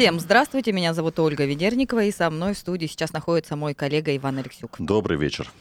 Всем здравствуйте, меня зовут Ольга Ведерникова, и со мной в студии сейчас находится мой коллега Иван Алексюк. Добрый вечер.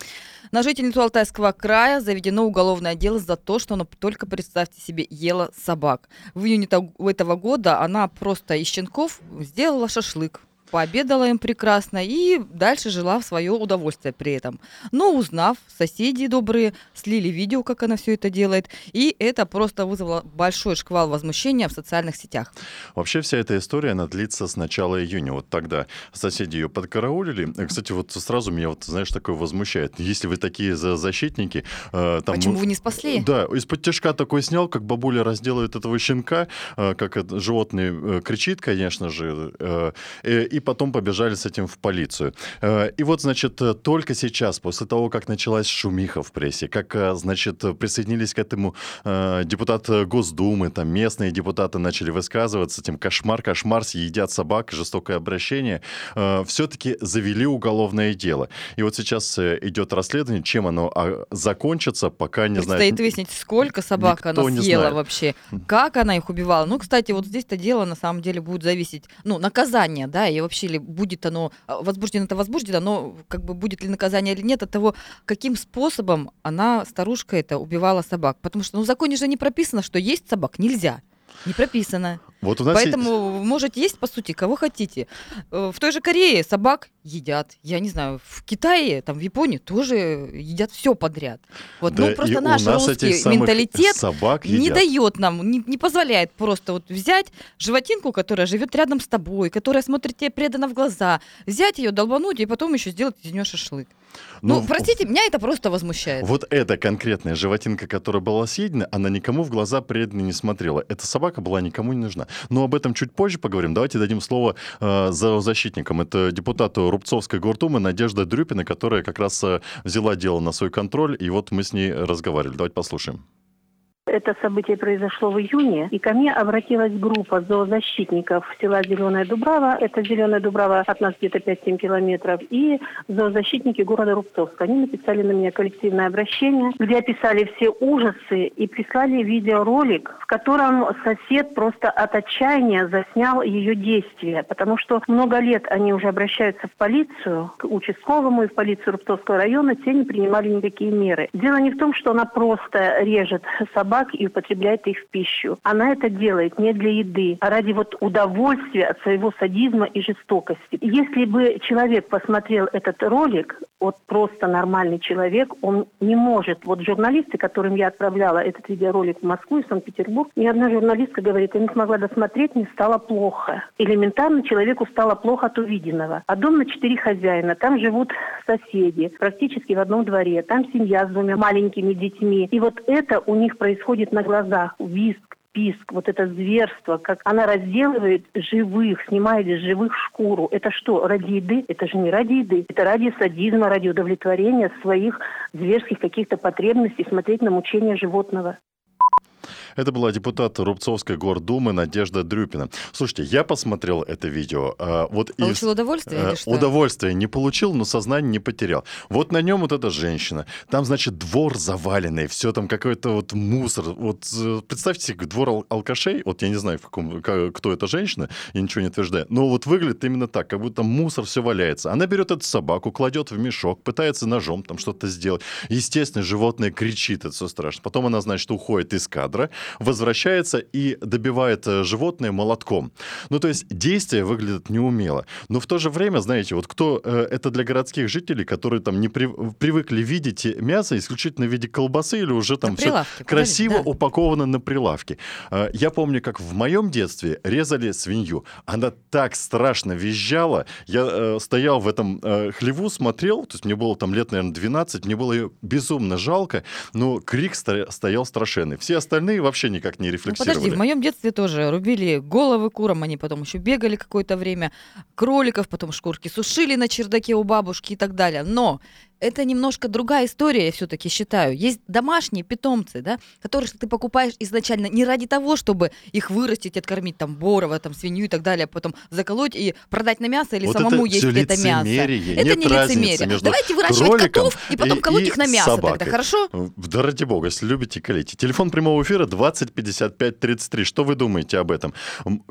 На жительницу Алтайского края заведено уголовное дело за то, что она только, представьте себе, ела собак. В июне этого года она просто из щенков сделала шашлык пообедала им прекрасно и дальше жила в свое удовольствие при этом. Но узнав, соседи добрые слили видео, как она все это делает, и это просто вызвало большой шквал возмущения в социальных сетях. Вообще вся эта история, она длится с начала июня. Вот тогда соседи ее подкараулили. Кстати, вот сразу меня, вот, знаешь, такое возмущает. Если вы такие за защитники... Э, там, Почему вы не спасли? Да, из-под тяжка такой снял, как бабуля разделывает этого щенка, э, как животное э, кричит, конечно же, э, и и потом побежали с этим в полицию. Э, и вот, значит, только сейчас, после того, как началась шумиха в прессе, как, э, значит, присоединились к этому э, депутаты Госдумы, там местные депутаты начали высказываться, этим кошмар, кошмар, съедят собак, жестокое обращение, все-таки завели уголовное дело. И вот сейчас идет расследование, чем оно а, закончится, пока не знаю. Предстоит выяснить, сколько собак она съела вообще, как она их убивала. Ну, кстати, вот здесь-то дело на самом деле будет зависеть, ну, наказание, да, и вообще ли будет оно а, возбуждено, это возбуждено, но как бы будет ли наказание или нет от того, каким способом она, старушка это, убивала собак. Потому что ну, в законе же не прописано, что есть собак нельзя. Не прописано. Вот у нас Поэтому есть... можете есть, по сути, кого хотите. Э, в той же Корее собак едят. Я не знаю, в Китае, там в Японии тоже едят все подряд. Вот, да, ну просто наш русский менталитет собак не дает нам, не, не позволяет просто вот взять животинку, которая живет рядом с тобой, которая смотрит тебе преданно в глаза, взять ее, долбануть и потом еще сделать из нее шашлык. Ну, ну, простите, меня это просто возмущает. Вот эта конкретная животинка, которая была съедена, она никому в глаза преданно не смотрела. Эта собака была никому не нужна. Но об этом чуть позже поговорим. Давайте дадим слово э, защитникам. Это депутату Рубцовской гордумы Надежда Дрюпина, которая как раз э, взяла дело на свой контроль, и вот мы с ней разговаривали. Давайте послушаем. Это событие произошло в июне, и ко мне обратилась группа зоозащитников села Зеленая Дубрава. Это Зеленая Дубрава от нас где-то 5-7 километров. И зоозащитники города Рубцовска. Они написали на меня коллективное обращение, где описали все ужасы и прислали видеоролик, в котором сосед просто от отчаяния заснял ее действия. Потому что много лет они уже обращаются в полицию, к участковому и в полицию Рубцовского района. Те не принимали никакие меры. Дело не в том, что она просто режет собак, собак и употребляет их в пищу. Она это делает не для еды, а ради вот удовольствия от своего садизма и жестокости. Если бы человек посмотрел этот ролик, вот просто нормальный человек, он не может. Вот журналисты, которым я отправляла этот видеоролик в Москву и Санкт-Петербург, ни одна журналистка говорит, я не смогла досмотреть, мне стало плохо. Элементарно человеку стало плохо от увиденного. А дом на четыре хозяина, там живут соседи, практически в одном дворе, там семья с двумя маленькими детьми. И вот это у них происходит на глазах, виск, писк, вот это зверство, как она разделывает живых, снимает из живых шкуру. Это что, ради еды? Это же не ради еды. Это ради садизма, ради удовлетворения своих зверских каких-то потребностей смотреть на мучение животного. Это была депутат Рубцовской гордумы Надежда Дрюпина. Слушайте, я посмотрел это видео. А, вот получил из... удовольствие или что? Удовольствие не получил, но сознание не потерял. Вот на нем вот эта женщина. Там, значит, двор заваленный, все там какой-то вот мусор. Вот э, представьте себе двор алкашей. Вот я не знаю, в каком, кто эта женщина, я ничего не утверждаю. Но вот выглядит именно так, как будто мусор все валяется. Она берет эту собаку, кладет в мешок, пытается ножом там что-то сделать. Естественно, животное кричит, это все страшно. Потом она, значит, уходит из кадра возвращается и добивает э, животное молотком. Ну, то есть действие выглядит неумело. Но в то же время, знаете, вот кто э, это для городских жителей, которые там не при, привыкли видеть мясо исключительно в виде колбасы или уже там все красиво да. упаковано на прилавке. Э, я помню, как в моем детстве резали свинью. Она так страшно визжала. Я э, стоял в этом э, хлеву, смотрел, то есть мне было там лет, наверное, 12, мне было ее безумно жалко, но крик стоял страшенный. Все остальные вообще никак не рефлексировали. Ну, подожди, в моем детстве тоже рубили головы курам, они потом еще бегали какое-то время, кроликов, потом шкурки сушили на чердаке у бабушки и так далее. Но это немножко другая история, я все-таки считаю. Есть домашние питомцы, да, которые ты покупаешь изначально не ради того, чтобы их вырастить, откормить там борова, там свинью и так далее, а потом заколоть и продать на мясо или Вот самому это есть это мясо. Это не лицемерие. между Давайте выращивать котов и потом и- колоть и их на мясо собакой. тогда, хорошо? Да ради бога, если любите, колите. Телефон прямого эфира 20 55 33. Что вы думаете об этом?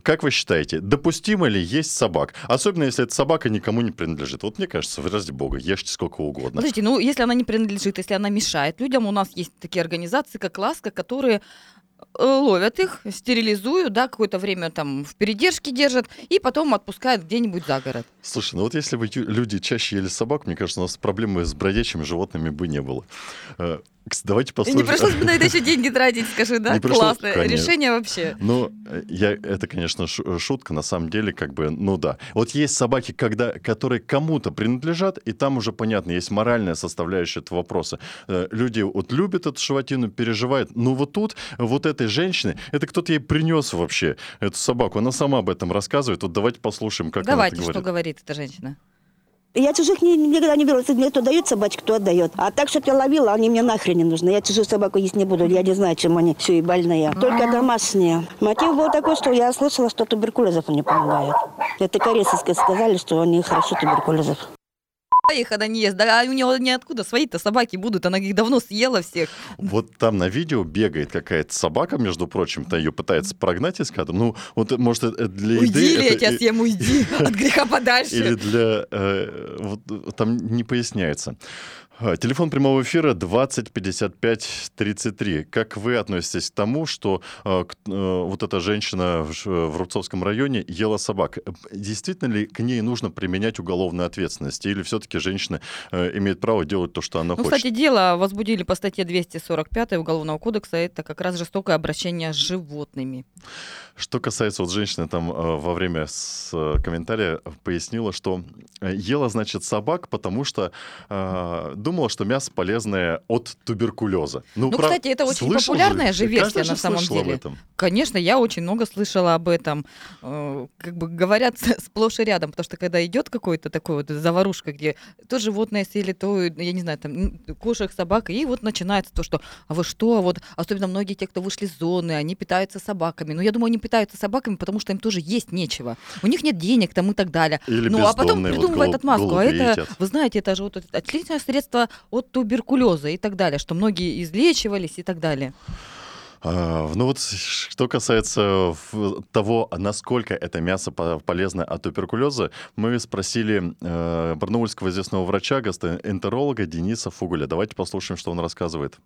Как вы считаете, допустимо ли есть собак? Особенно, если эта собака никому не принадлежит. Вот мне кажется, ради бога, ешьте сколько угодно. Подождите, ну если она не принадлежит, если она мешает людям, у нас есть такие организации, как Ласка, которые э, ловят их, стерилизуют, да, какое-то время там в передержке держат, и потом отпускают где-нибудь за город. Слушай, ну вот если бы люди чаще ели собак, мне кажется, у нас проблемы с бродячими животными бы не было. Давайте послушаем. не пришлось бы на это еще деньги тратить, скажи, да? Не пришлось, Классное конечно. решение вообще. Ну, я, это, конечно, шу- шутка, на самом деле, как бы, ну да. Вот есть собаки, когда, которые кому-то принадлежат, и там уже понятно, есть моральная составляющая этого вопроса. Э, Люди вот любят эту животину, переживают. Ну вот тут, вот этой женщине, это кто-то ей принес вообще эту собаку. Она сама об этом рассказывает. Вот давайте послушаем, как Давайте, она это что говорит. говорит эта женщина. Я чужих ни- никогда не беру. Если мне кто дает собачку, кто отдает. А так, чтобы я ловила, они мне нахрен не нужны. Я чужую собаку есть не буду. Я не знаю, чем они все и больные. Только домашние. Мотив был такой, что я слышала, что туберкулезов не помогает. Это корейцы ска- сказали, что они хорошо туберкулезов. Их она не ест. Да у нее ниоткуда свои-то собаки будут. Она их давно съела всех. Вот там на видео бегает какая-то собака, между прочим, то ее пытается прогнать из кадра. Ну, вот, может, это для еды... Уйди, или я тебя съем, уйди от греха Или подальше. для... э, вот, там не поясняется. А, Телефон прямого эфира 20 55 33. Как вы относитесь к тому, что э, к- э, вот эта женщина в, в Рубцовском районе ела собак? Э, Действительно ли к ней нужно применять уголовную ответственность? Или все-таки женщина э, имеет право делать то, что она Ну, хочет? кстати, дело возбудили по статье 245 Уголовного кодекса. Это как раз жестокое обращение с животными. Что касается вот женщины там э, во время с, э, комментария пояснила, что э, ела, значит, собак, потому что э, думала, что мясо полезное от туберкулеза. Ну, прав- кстати, это очень слышал популярная же версия на самом деле. этом. Конечно, я очень много слышала об этом. Э, Как бы говорят сплошь и рядом, потому что когда идет какой-то такой вот заварушка, где то животное съели, то, я не знаю, там кошек, собак, и вот начинается то, что, а вы что, вот, особенно многие те, кто вышли из зоны, они питаются собаками. Ну, я думаю, они питаются собаками, потому что им тоже есть нечего. У них нет денег там и так далее. Или ну, а потом вот придумывает голуб- отмазку. А это, едят. вы знаете, это же вот отличное средство от туберкулеза и так далее, что многие излечивались и так далее. А, Ну вот что касается того, насколько это мясо по- полезно от туберкулеза, мы спросили э, барнаульского известного врача, гастроэнтеролога Дениса Фугуля. Давайте послушаем, что он рассказывает.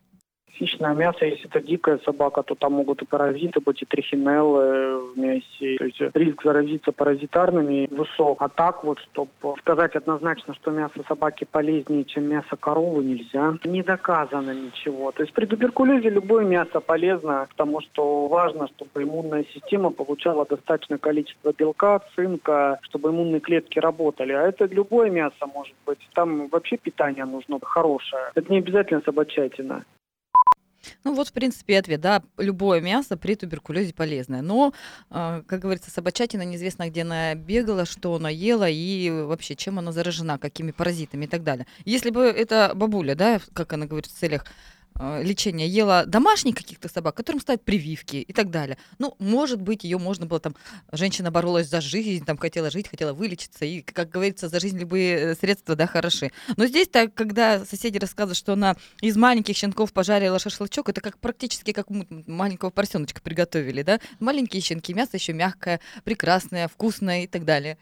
Хищное мясо, если это дикая собака, то там могут и паразиты быть, и трихинеллы в мясе. То есть риск заразиться паразитарными высок. А так вот, чтобы сказать однозначно, что мясо собаки полезнее, чем мясо коровы, нельзя. Не доказано ничего. То есть при туберкулезе любое мясо полезно, потому что важно, чтобы иммунная система получала достаточное количество белка, цинка, чтобы иммунные клетки работали. А это любое мясо может быть. Там вообще питание нужно хорошее. Это не обязательно собачатина. Ну вот, в принципе, ответ, да, любое мясо при туберкулезе полезное. Но, э, как говорится, собачатина неизвестно, где она бегала, что она ела и вообще, чем она заражена, какими паразитами и так далее. Если бы эта бабуля, да, как она говорит, в целях лечения ела домашних каких-то собак, которым ставят прививки и так далее. Ну, может быть, ее можно было там, женщина боролась за жизнь, там хотела жить, хотела вылечиться, и, как говорится, за жизнь любые э, средства, да, хороши. Но здесь так, когда соседи рассказывают, что она из маленьких щенков пожарила шашлычок, это как практически как маленького поросеночка приготовили, да? Маленькие щенки, мясо еще мягкое, прекрасное, вкусное и так далее.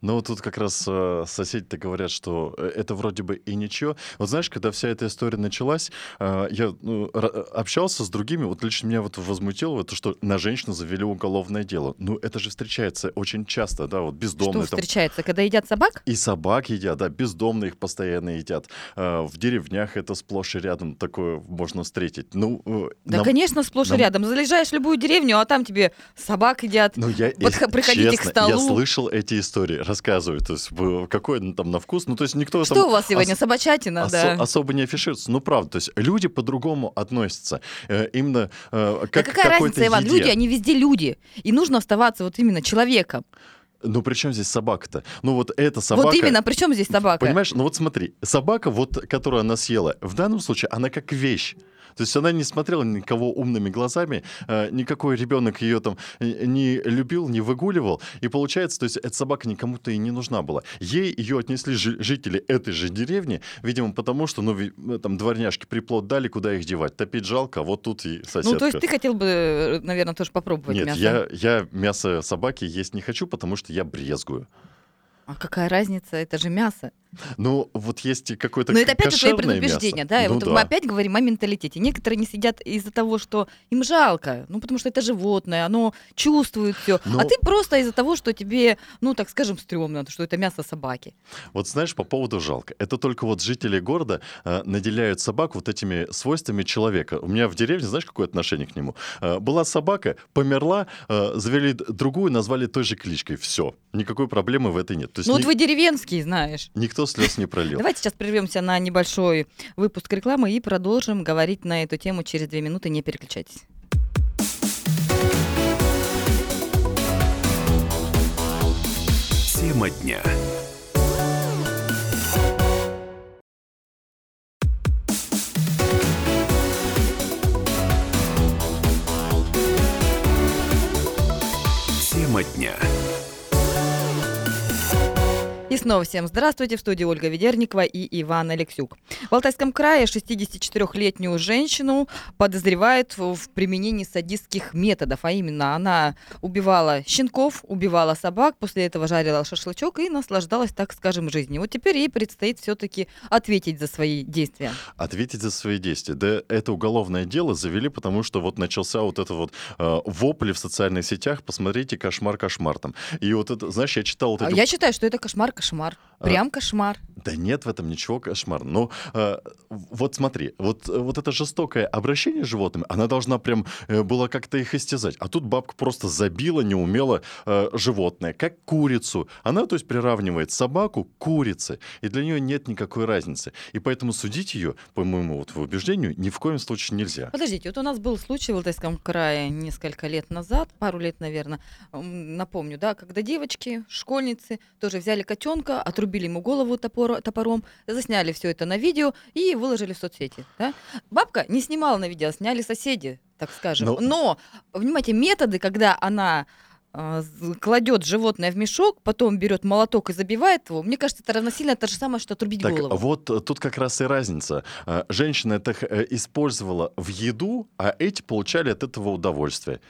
Ну, вот тут как раз э, соседи-то говорят, что э, это вроде бы и ничего. Вот знаешь, когда вся эта история началась, э, я ну, ра- общался с другими, вот лично меня вот возмутило то, что на женщину завели уголовное дело. Ну, это же встречается очень часто, да, вот бездомные что там. встречается, когда едят собак? И собак едят, да, бездомные их постоянно едят. Э, В деревнях это сплошь и рядом такое можно встретить. Ну, э, Да, нам- конечно, сплошь и нам- рядом. Залезаешь в любую деревню, а там тебе собак едят. Ну, я, Подх- если приходите к честно, столу. я слышал эти истории, рассказывают, то есть какой он там на вкус, ну, то есть никто Что там у вас сегодня? ос- Собачатина, осо- да. особо не афишируется. Ну, правда, то есть люди по-другому относятся. Э, Именно э, Да как к какая разница, Иван? еде. Люди, они везде люди. И нужно оставаться вот именно человеком. Ну, при чем здесь собака-то? Ну, вот эта собака... Вот именно, при чем здесь собака? Понимаешь, ну вот смотри, собака, вот, которую она съела, в данном случае она как вещь. То есть она не смотрела никого умными глазами, э, никакой ребенок ее там э, не любил, не выгуливал. И получается, то есть эта собака никому-то и не нужна была. Ей ее отнесли жители этой же деревни, видимо, потому что, ну, э, там дворняжки приплод дали, куда их девать. Топить жалко, а вот тут и соседка. Ну, то есть ты хотел бы, наверное, тоже попробовать Нет, мясо? Я, я мясо собаки есть не хочу, потому что я брезгую. А какая разница? Это же мясо. Ну, вот есть какое-то Но это опять же твои предубеждения, мясо. да? Ну, вот да. мы опять говорим о менталитете. Некоторые не сидят из-за того, что им жалко, ну, потому что это животное, оно чувствует все. Но... А ты просто из-за того, что тебе, ну, так скажем, стрёмно, что это мясо собаки. Вот знаешь, по поводу жалко. Это только вот жители города э, наделяют собаку вот этими свойствами человека. У меня в деревне, знаешь, какое отношение к нему? Э, была собака, померла, э, завели другую, назвали той же кличкой. Все. Никакой проблемы в этой нет. То есть ну, ни... вот вы деревенские, знаешь. Никто слез не пролил. Давайте сейчас прервемся на небольшой выпуск рекламы и продолжим говорить на эту тему через две минуты. Не переключайтесь. Тема дня. Тема дня. Снова всем здравствуйте. В студии Ольга Ведерникова и Иван Алексюк. В Алтайском крае 64-летнюю женщину подозревают в применении садистских методов. А именно, она убивала щенков, убивала собак, после этого жарила шашлычок и наслаждалась, так скажем, жизнью. Вот теперь ей предстоит все-таки ответить за свои действия. Ответить за свои действия. Да, это уголовное дело завели, потому что вот начался вот это вот э, вопли в социальных сетях. Посмотрите, кошмар, кошмар там. И вот это, знаешь, я читал... Вот а эту... Я считаю, что это кошмар, кошмар. А, Прям а, кошмар. Да нет в этом ничего кошмар. Ну, э, вот смотри, вот, вот это жестокое обращение с животными, она должна прям э, была как-то их истязать. А тут бабка просто забила неумело э, животное, как курицу. Она, то есть, приравнивает собаку к курице. И для нее нет никакой разницы. И поэтому судить ее, по моему вот убеждению, ни в коем случае нельзя. Подождите, вот у нас был случай в Алтайском крае несколько лет назад, пару лет, наверное, напомню, да, когда девочки, школьницы тоже взяли котенка, отрубили ему голову топор, топором, засняли все это на видео и выложили в соцсети. Да? Бабка не снимала на видео, сняли соседи, так скажем. Но, Но внимайте, методы, когда она э, кладет животное в мешок, потом берет молоток и забивает его, мне кажется, это равносильно то же самое, что отрубить так, голову. Вот тут как раз и разница. Э, женщина это э, использовала в еду, а эти получали от этого удовольствие.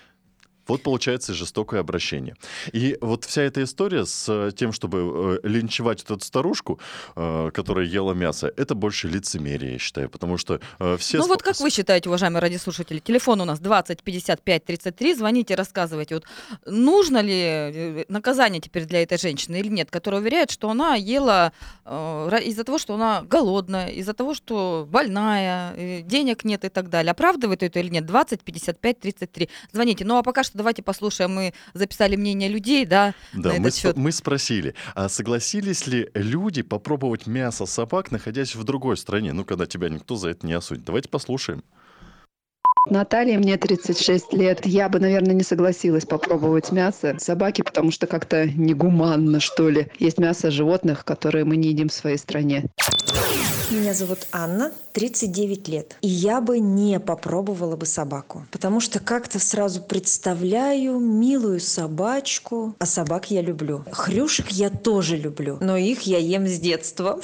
Вот получается жестокое обращение. И вот вся эта история с э, тем, чтобы э, линчевать эту старушку, э, которая ела мясо, это больше лицемерие, я считаю, потому что все... Ну вот как вы считаете, уважаемые радиослушатели, телефон у нас 20 55 33, звоните, рассказывайте, вот нужно ли наказание теперь для этой женщины или нет, которая уверяет, что она ела из-за того, что она голодная, из-за того, что больная, денег нет и так далее. Оправдывает это или нет? 20 55 33. Звоните. Ну а пока что давайте послушаем. Мы записали мнение людей, да, да на мы, счет. мы спросили, а согласились ли люди попробовать мясо собак, находясь в другой стране? Ну, когда тебя никто за это не осудит. Давайте послушаем. Наталья, мне 36 лет. Я бы, наверное, не согласилась попробовать мясо собаки, потому что как-то негуманно, что ли. Есть мясо животных, которые мы не едим в своей стране. Меня зовут Анна, 39 лет. И я бы не попробовала бы собаку, потому что как-то сразу представляю милую собачку, а собак я люблю. Хрюшек я тоже люблю, но их я ем с детства.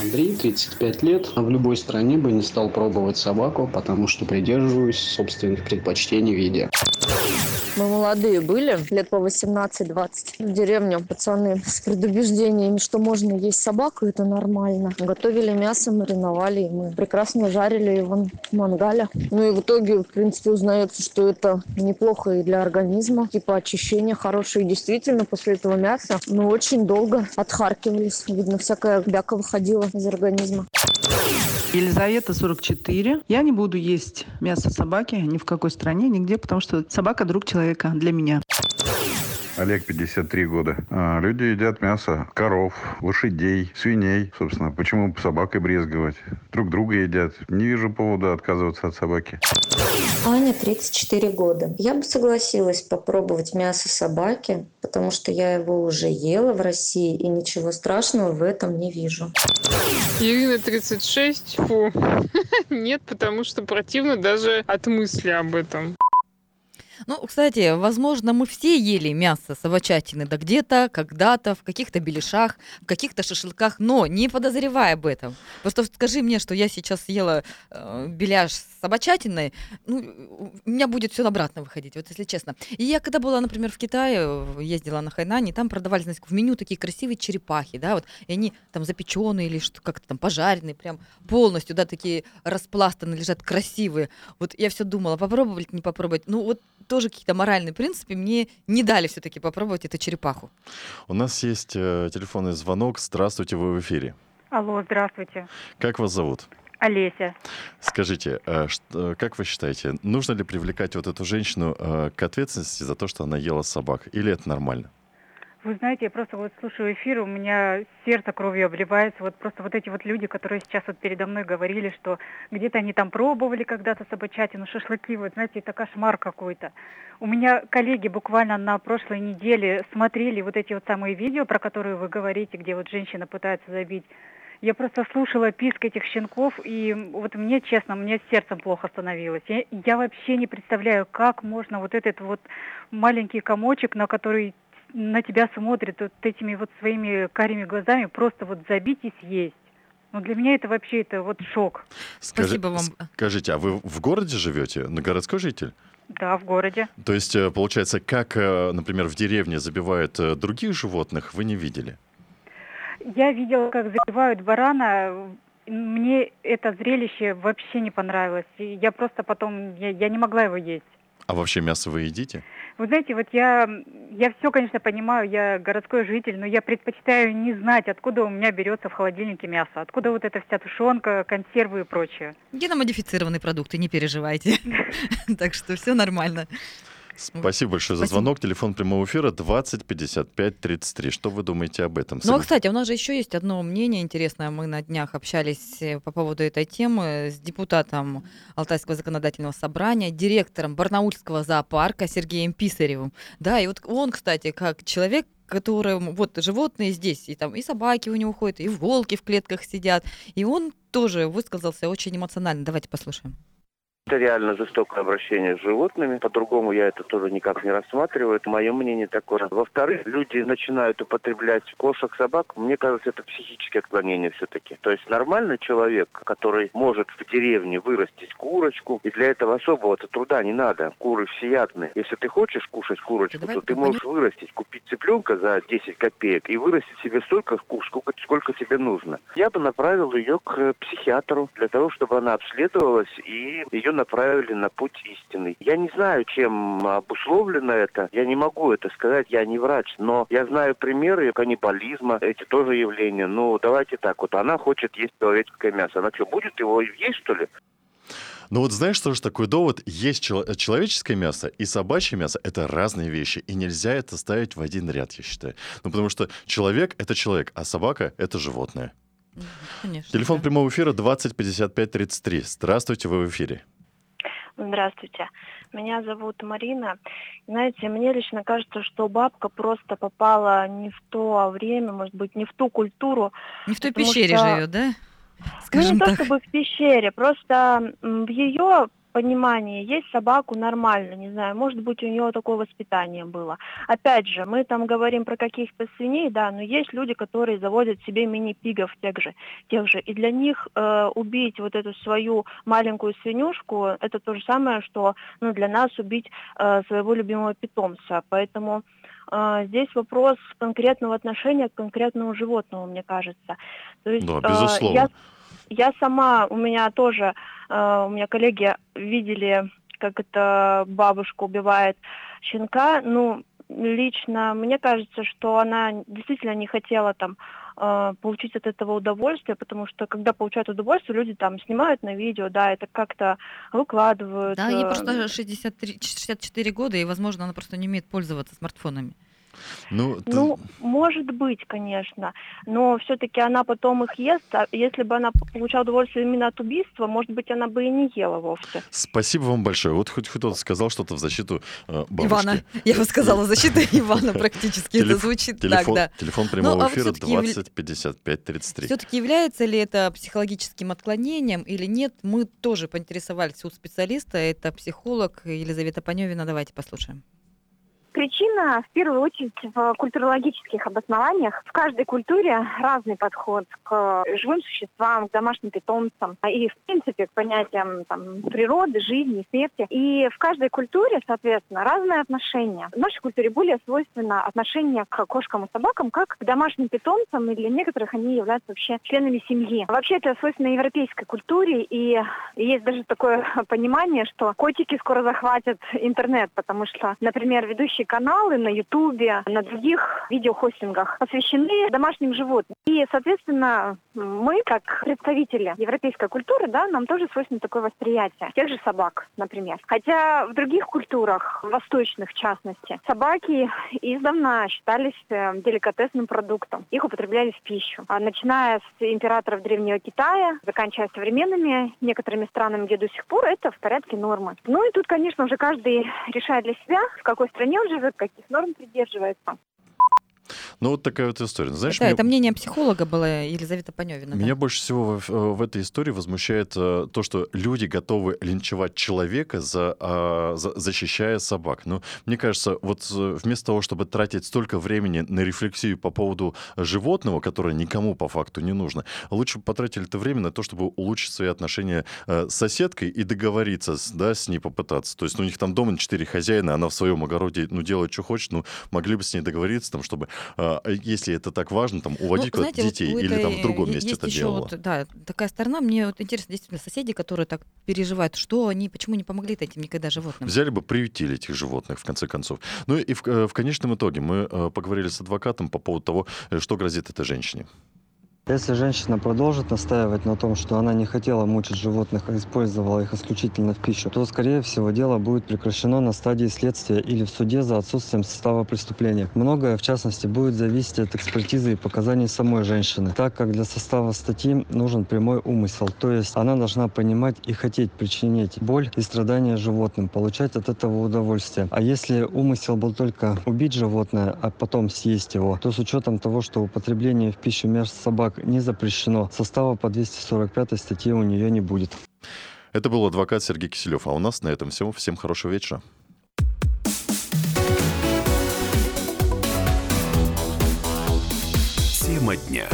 Андрей, 35 лет. В любой стране бы не стал пробовать собаку, потому что придерживаюсь собственных предпочтений в еде. Мы молодые были, лет по 18-20. В деревню пацаны с предубеждениями, что можно есть собаку, это нормально. Готовили мясо, мариновали, и мы прекрасно жарили его в мангале. Ну и в итоге, в принципе, узнается, что это неплохо и для организма. Типа очищение хорошее. И действительно, после этого мяса мы очень долго отхаркивались. Видно, всякая бяка выходила из организма. Елизавета, 44. Я не буду есть мясо собаки ни в какой стране, нигде, потому что собака друг человека для меня. Олег, 53 года. А, люди едят мясо коров, лошадей, свиней. Собственно, почему собакой брезговать? Друг друга едят. Не вижу повода отказываться от собаки. Аня, 34 года. Я бы согласилась попробовать мясо собаки, потому что я его уже ела в России, и ничего страшного в этом не вижу. Ирина, 36. Фу. Нет, потому что противно даже от мысли об этом. Ну, кстати, возможно, мы все ели мясо собачатины, да где-то, когда-то, в каких-то беляшах, в каких-то шашлыках, но не подозревая об этом. Просто скажи мне, что я сейчас съела э, беляш с собачатиной, ну, у меня будет все обратно выходить, вот если честно. И я когда была, например, в Китае, ездила на Хайнане, там продавали, знаете, в меню такие красивые черепахи, да, вот, и они там запеченные или что как-то там пожаренные, прям полностью, да, такие распластанные, лежат красивые. Вот я все думала, попробовать, не попробовать. Ну, вот тоже какие-то моральные принципы мне не дали все-таки попробовать эту черепаху. У нас есть э, телефонный звонок. Здравствуйте, вы в эфире. Алло, здравствуйте. Как вас зовут? Олеся. Скажите, э, что, как вы считаете, нужно ли привлекать вот эту женщину э, к ответственности за то, что она ела собак, или это нормально? Вы знаете, я просто вот слушаю эфир, у меня сердце кровью обливается. Вот просто вот эти вот люди, которые сейчас вот передо мной говорили, что где-то они там пробовали когда-то собачатину, шашлыки, вот знаете, это кошмар какой-то. У меня коллеги буквально на прошлой неделе смотрели вот эти вот самые видео, про которые вы говорите, где вот женщина пытается забить я просто слушала писк этих щенков, и вот мне, честно, мне сердцем плохо становилось. Я, я вообще не представляю, как можно вот этот вот маленький комочек, на который на тебя смотрит вот этими вот своими карими глазами, просто вот забить и съесть. Ну, для меня это вообще это вот шок. Скажи, Спасибо вам. Скажите, а вы в городе живете? На городской житель? Да, в городе. То есть, э, получается, как, э, например, в деревне забивают э, других животных, вы не видели? Я видела, как забивают барана. Мне это зрелище вообще не понравилось. Я просто потом, я, я не могла его есть. А вообще мясо вы едите? Вы знаете, вот я, я все, конечно, понимаю, я городской житель, но я предпочитаю не знать, откуда у меня берется в холодильнике мясо, откуда вот эта вся тушенка, консервы и прочее. Геномодифицированные продукты, не переживайте. Так что все нормально. Спасибо большое Спасибо. за звонок. Телефон прямого эфира 20 55 33. Что вы думаете об этом? Ну, а, кстати, у нас же еще есть одно мнение интересное. Мы на днях общались э, по поводу этой темы с депутатом Алтайского законодательного собрания, директором Барнаульского зоопарка Сергеем Писаревым. Да, и вот он, кстати, как человек, которым вот животные здесь, и там и собаки у него ходят, и волки в клетках сидят, и он тоже высказался очень эмоционально. Давайте послушаем. Это реально жестокое обращение с животными. По-другому я это тоже никак не рассматриваю. Это мое мнение такое. Во-вторых, люди начинают употреблять кошек, собак. Мне кажется, это психическое отклонение все-таки. То есть нормальный человек, который может в деревне вырастить курочку, и для этого особого-то труда не надо. Куры всеядные. Если ты хочешь кушать курочку, Давай то ты можешь вырастить, купить цыпленка за 10 копеек и вырастить себе столько сколько, сколько тебе нужно. Я бы направил ее к психиатру для того, чтобы она обследовалась и ее направили на путь истины. Я не знаю, чем обусловлено это. Я не могу это сказать, я не врач. Но я знаю примеры каннибализма, эти тоже явления. Ну, давайте так вот. Она хочет есть человеческое мясо. Она что, будет его есть, что ли? Ну вот знаешь, что же такой довод? Есть человеческое мясо и собачье мясо — это разные вещи, и нельзя это ставить в один ряд, я считаю. Ну потому что человек — это человек, а собака — это животное. Конечно. Телефон да. прямого эфира 20 55 33. Здравствуйте, вы в эфире. Здравствуйте. Меня зовут Марина. Знаете, мне лично кажется, что бабка просто попала не в то время, может быть, не в ту культуру. Не в той пещере что... живет, да? Скажем ну, не так. то чтобы в пещере, просто в ее понимании есть собаку нормально, не знаю, может быть, у нее такое воспитание было. Опять же, мы там говорим про каких-то свиней, да, но есть люди, которые заводят себе мини-пигов тех же, тех же. И для них э, убить вот эту свою маленькую свинюшку, это то же самое, что ну, для нас убить э, своего любимого питомца. Поэтому э, здесь вопрос конкретного отношения к конкретному животному, мне кажется. То есть, да, безусловно. Э, я я сама, у меня тоже, э, у меня коллеги видели, как это бабушка убивает щенка. Ну, лично мне кажется, что она действительно не хотела там э, получить от этого удовольствие, потому что когда получают удовольствие, люди там снимают на видео, да, это как-то выкладывают. Да, ей просто 63, 64 года, и, возможно, она просто не умеет пользоваться смартфонами. Ну, ты... ну, может быть, конечно, но все-таки она потом их ест, а если бы она получала удовольствие именно от убийства, может быть, она бы и не ела вовсе. Спасибо вам большое. Вот хоть кто-то сказал что-то в защиту э, бабушки. Ивана. Я бы сказала в защиту Ивана практически. Это звучит так, да. Телефон ну, прямого а эфира 20 55 33. Все-таки является ли это психологическим отклонением или нет? Мы тоже поинтересовались у специалиста. Это психолог Елизавета Паневина. Давайте послушаем. Причина в первую очередь в культурологических обоснованиях. В каждой культуре разный подход к живым существам, к домашним питомцам и, в принципе, к понятиям там, природы, жизни, смерти. И в каждой культуре, соответственно, разное отношение. В нашей культуре более свойственно отношение к кошкам и собакам как к домашним питомцам, и для некоторых они являются вообще членами семьи. Вообще это свойственно европейской культуре, и есть даже такое понимание, что котики скоро захватят интернет, потому что, например, ведущий ведущие каналы на Ютубе, на других видеохостингах посвящены домашним животным. И, соответственно, мы, как представители европейской культуры, да, нам тоже свойственно такое восприятие. Тех же собак, например. Хотя в других культурах, восточных в частности, собаки издавна считались э, деликатесным продуктом. Их употребляли в пищу. А начиная с императоров Древнего Китая, заканчивая современными некоторыми странами, где до сих пор это в порядке нормы. Ну и тут, конечно, уже каждый решает для себя, в какой стране он живет, каких норм придерживается. Ну, вот такая вот история. Знаешь, это, мне... это мнение психолога было Елизавета Паневина. Меня да? больше всего в, в этой истории возмущает э, то, что люди готовы линчевать человека, за, а, за, защищая собак. Ну, мне кажется, вот э, вместо того, чтобы тратить столько времени на рефлексию по поводу животного, которое никому по факту не нужно, лучше потратили это время на то, чтобы улучшить свои отношения э, с соседкой и договориться, да, с ней попытаться. То есть ну, у них там дома четыре хозяина, она в своем огороде ну, делает, что хочет, ну, могли бы с ней договориться, там, чтобы а, если это так важно, там, уводить ну, знаете, детей вот или там в другом месте это делала. Вот, да, такая сторона. Мне вот интересно, действительно, соседи, которые так переживают, что они, почему не помогли этим никогда животным? Взяли бы, приютили этих животных, в конце концов. Ну и в, э, в конечном итоге мы э, поговорили с адвокатом по поводу того, э, что грозит этой женщине. Если женщина продолжит настаивать на том, что она не хотела мучить животных, а использовала их исключительно в пищу, то, скорее всего, дело будет прекращено на стадии следствия или в суде за отсутствием состава преступления. Многое, в частности, будет зависеть от экспертизы и показаний самой женщины, так как для состава статьи нужен прямой умысел, то есть она должна понимать и хотеть причинить боль и страдания животным, получать от этого удовольствие. А если умысел был только убить животное, а потом съесть его, то с учетом того, что употребление в пищу мяса собак не запрещено. Состава по 245 статье у нее не будет. Это был адвокат Сергей Киселев. А у нас на этом все. Всем хорошего вечера. Тема дня.